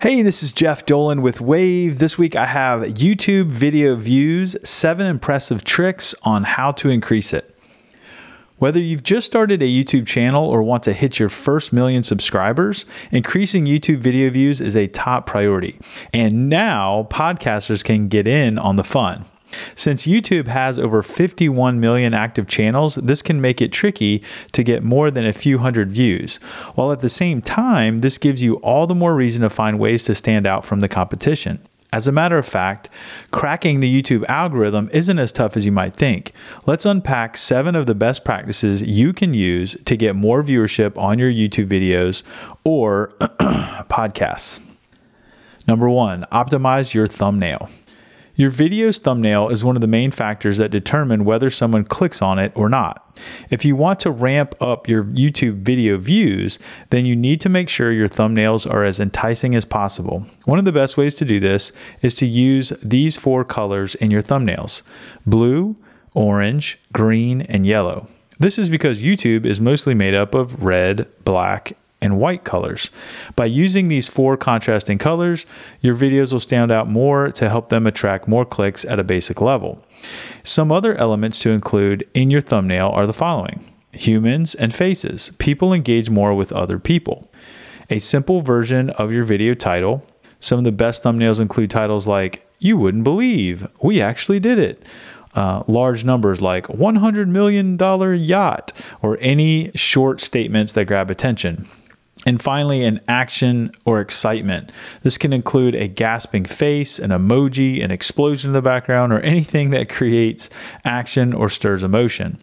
Hey, this is Jeff Dolan with Wavve. This week I have YouTube video views, seven impressive tricks on how to increase it. Whether you've just started a YouTube channel or want to hit your first million subscribers, increasing YouTube video views is a top priority. And now podcasters can get in on the fun. Since YouTube has over 51 million active channels, this can make it tricky to get more than a few hundred views, while at the same time, this gives you all the more reason to find ways to stand out from the competition. As a matter of fact, cracking the YouTube algorithm isn't as tough as you might think. Let's unpack seven of the best practices you can use to get more viewership on your YouTube videos or podcasts. Number one, optimize your thumbnail. Your video's thumbnail is one of the main factors that determine whether someone clicks on it or not. If you want to ramp up your YouTube video views, then you need to make sure your thumbnails are as enticing as possible. One of the best ways to do this is to use these four colors in your thumbnails blue, orange, green, and yellow. This is because YouTube is mostly made up of red, black, and white colors. By using these four contrasting colors, your videos will stand out more to help them attract more clicks at a basic level. Some other elements to include in your thumbnail are the following humans and faces. People engage more with other people. A simple version of your video title. Some of the best thumbnails include titles like, You wouldn't believe, we actually did it. Uh, large numbers like $100 million yacht, or any short statements that grab attention. And finally, an action or excitement. This can include a gasping face, an emoji, an explosion in the background, or anything that creates action or stirs emotion.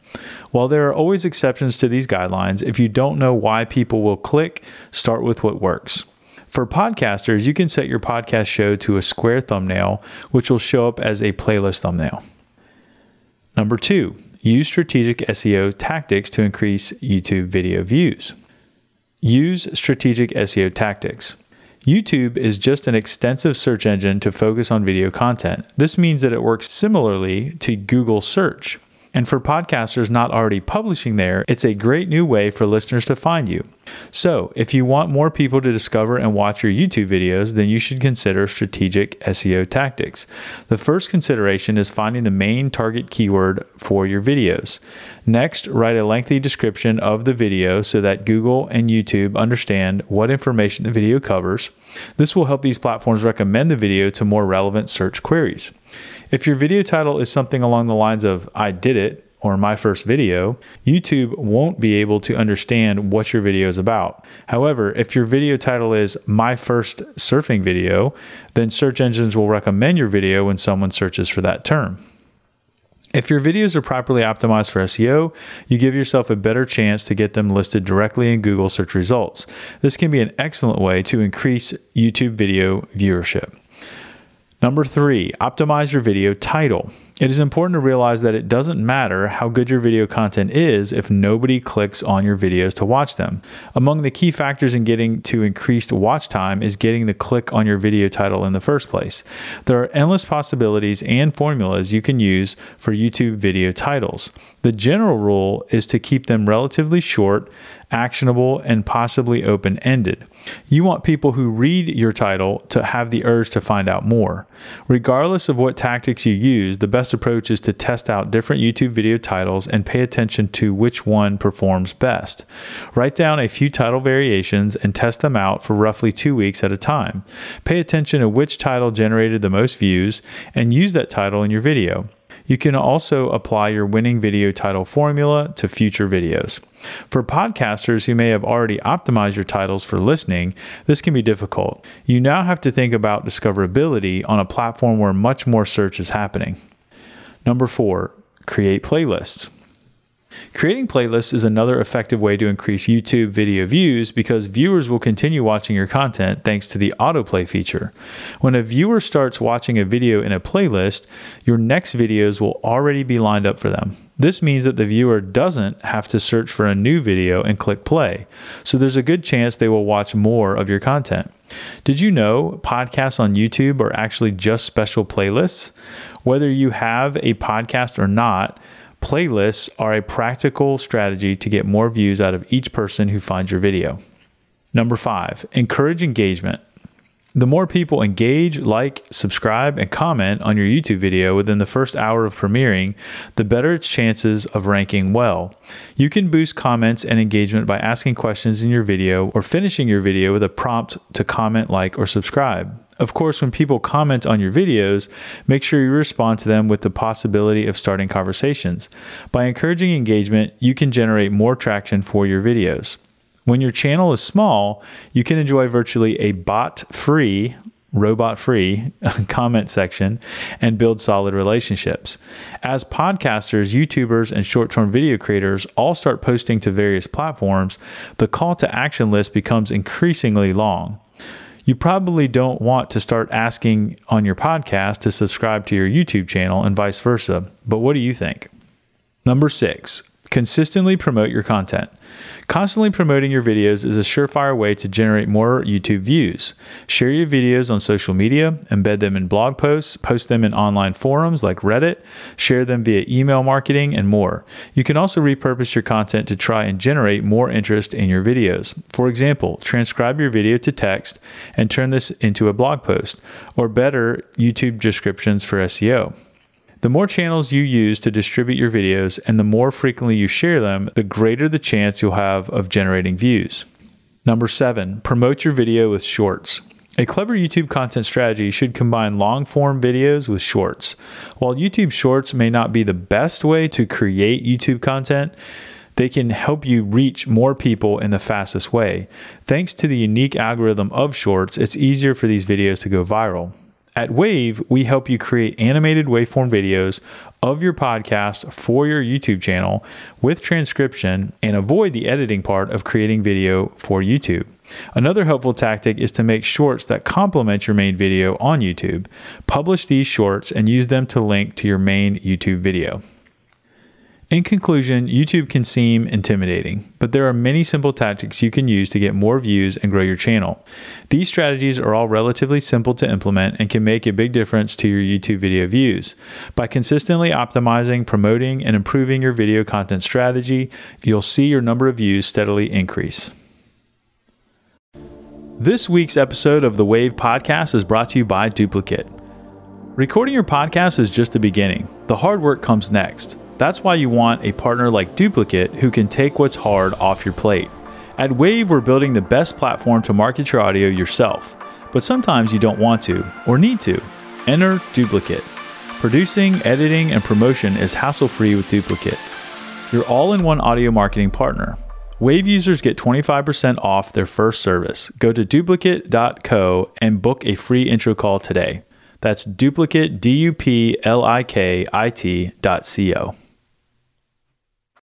While there are always exceptions to these guidelines, if you don't know why people will click, start with what works. For podcasters, you can set your podcast show to a square thumbnail, which will show up as a playlist thumbnail. Number two, use strategic SEO tactics to increase YouTube video views. Use strategic SEO tactics. YouTube is just an extensive search engine to focus on video content. This means that it works similarly to Google search. And for podcasters not already publishing there, it's a great new way for listeners to find you. So, if you want more people to discover and watch your YouTube videos, then you should consider strategic SEO tactics. The first consideration is finding the main target keyword for your videos. Next, write a lengthy description of the video so that Google and YouTube understand what information the video covers. This will help these platforms recommend the video to more relevant search queries. If your video title is something along the lines of, I did it, or my first video, YouTube won't be able to understand what your video is about. However, if your video title is my first surfing video, then search engines will recommend your video when someone searches for that term. If your videos are properly optimized for SEO, you give yourself a better chance to get them listed directly in Google search results. This can be an excellent way to increase YouTube video viewership. Number three, optimize your video title. It is important to realize that it doesn't matter how good your video content is if nobody clicks on your videos to watch them. Among the key factors in getting to increased watch time is getting the click on your video title in the first place. There are endless possibilities and formulas you can use for YouTube video titles. The general rule is to keep them relatively short, actionable, and possibly open ended. You want people who read your title to have the urge to find out more. Regardless of what tactics you use, the best approach is to test out different YouTube video titles and pay attention to which one performs best. Write down a few title variations and test them out for roughly two weeks at a time. Pay attention to which title generated the most views and use that title in your video. You can also apply your winning video title formula to future videos. For podcasters who may have already optimized your titles for listening, this can be difficult. You now have to think about discoverability on a platform where much more search is happening. Number four, create playlists. Creating playlists is another effective way to increase YouTube video views because viewers will continue watching your content thanks to the autoplay feature. When a viewer starts watching a video in a playlist, your next videos will already be lined up for them. This means that the viewer doesn't have to search for a new video and click play, so there's a good chance they will watch more of your content. Did you know podcasts on YouTube are actually just special playlists? Whether you have a podcast or not, playlists are a practical strategy to get more views out of each person who finds your video. Number five, encourage engagement. The more people engage, like, subscribe, and comment on your YouTube video within the first hour of premiering, the better its chances of ranking well. You can boost comments and engagement by asking questions in your video or finishing your video with a prompt to comment, like, or subscribe. Of course, when people comment on your videos, make sure you respond to them with the possibility of starting conversations. By encouraging engagement, you can generate more traction for your videos. When your channel is small, you can enjoy virtually a bot free, robot free comment section and build solid relationships. As podcasters, YouTubers, and short term video creators all start posting to various platforms, the call to action list becomes increasingly long. You probably don't want to start asking on your podcast to subscribe to your YouTube channel and vice versa, but what do you think? Number six, consistently promote your content. Constantly promoting your videos is a surefire way to generate more YouTube views. Share your videos on social media, embed them in blog posts, post them in online forums like Reddit, share them via email marketing, and more. You can also repurpose your content to try and generate more interest in your videos. For example, transcribe your video to text and turn this into a blog post, or better, YouTube descriptions for SEO. The more channels you use to distribute your videos and the more frequently you share them, the greater the chance you'll have of generating views. Number seven, promote your video with shorts. A clever YouTube content strategy should combine long form videos with shorts. While YouTube shorts may not be the best way to create YouTube content, they can help you reach more people in the fastest way. Thanks to the unique algorithm of shorts, it's easier for these videos to go viral. At Wavve, we help you create animated waveform videos of your podcast for your YouTube channel with transcription and avoid the editing part of creating video for YouTube. Another helpful tactic is to make shorts that complement your main video on YouTube. Publish these shorts and use them to link to your main YouTube video. In conclusion, YouTube can seem intimidating, but there are many simple tactics you can use to get more views and grow your channel. These strategies are all relatively simple to implement and can make a big difference to your YouTube video views. By consistently optimizing, promoting, and improving your video content strategy, you'll see your number of views steadily increase. This week's episode of the Wavve Podcast is brought to you by Duplikit. Recording your podcast is just the beginning, the hard work comes next. That's why you want a partner like Duplikit who can take what's hard off your plate. At Wavve, we're building the best platform to market your audio yourself, but sometimes you don't want to or need to. Enter Duplikit. Producing, editing, and promotion is hassle free with Duplikit. Your all in one audio marketing partner. Wavve users get 25% off their first service. Go to duplikit.co and book a free intro call today. That's duplikit, D U P L I K I T dot C O.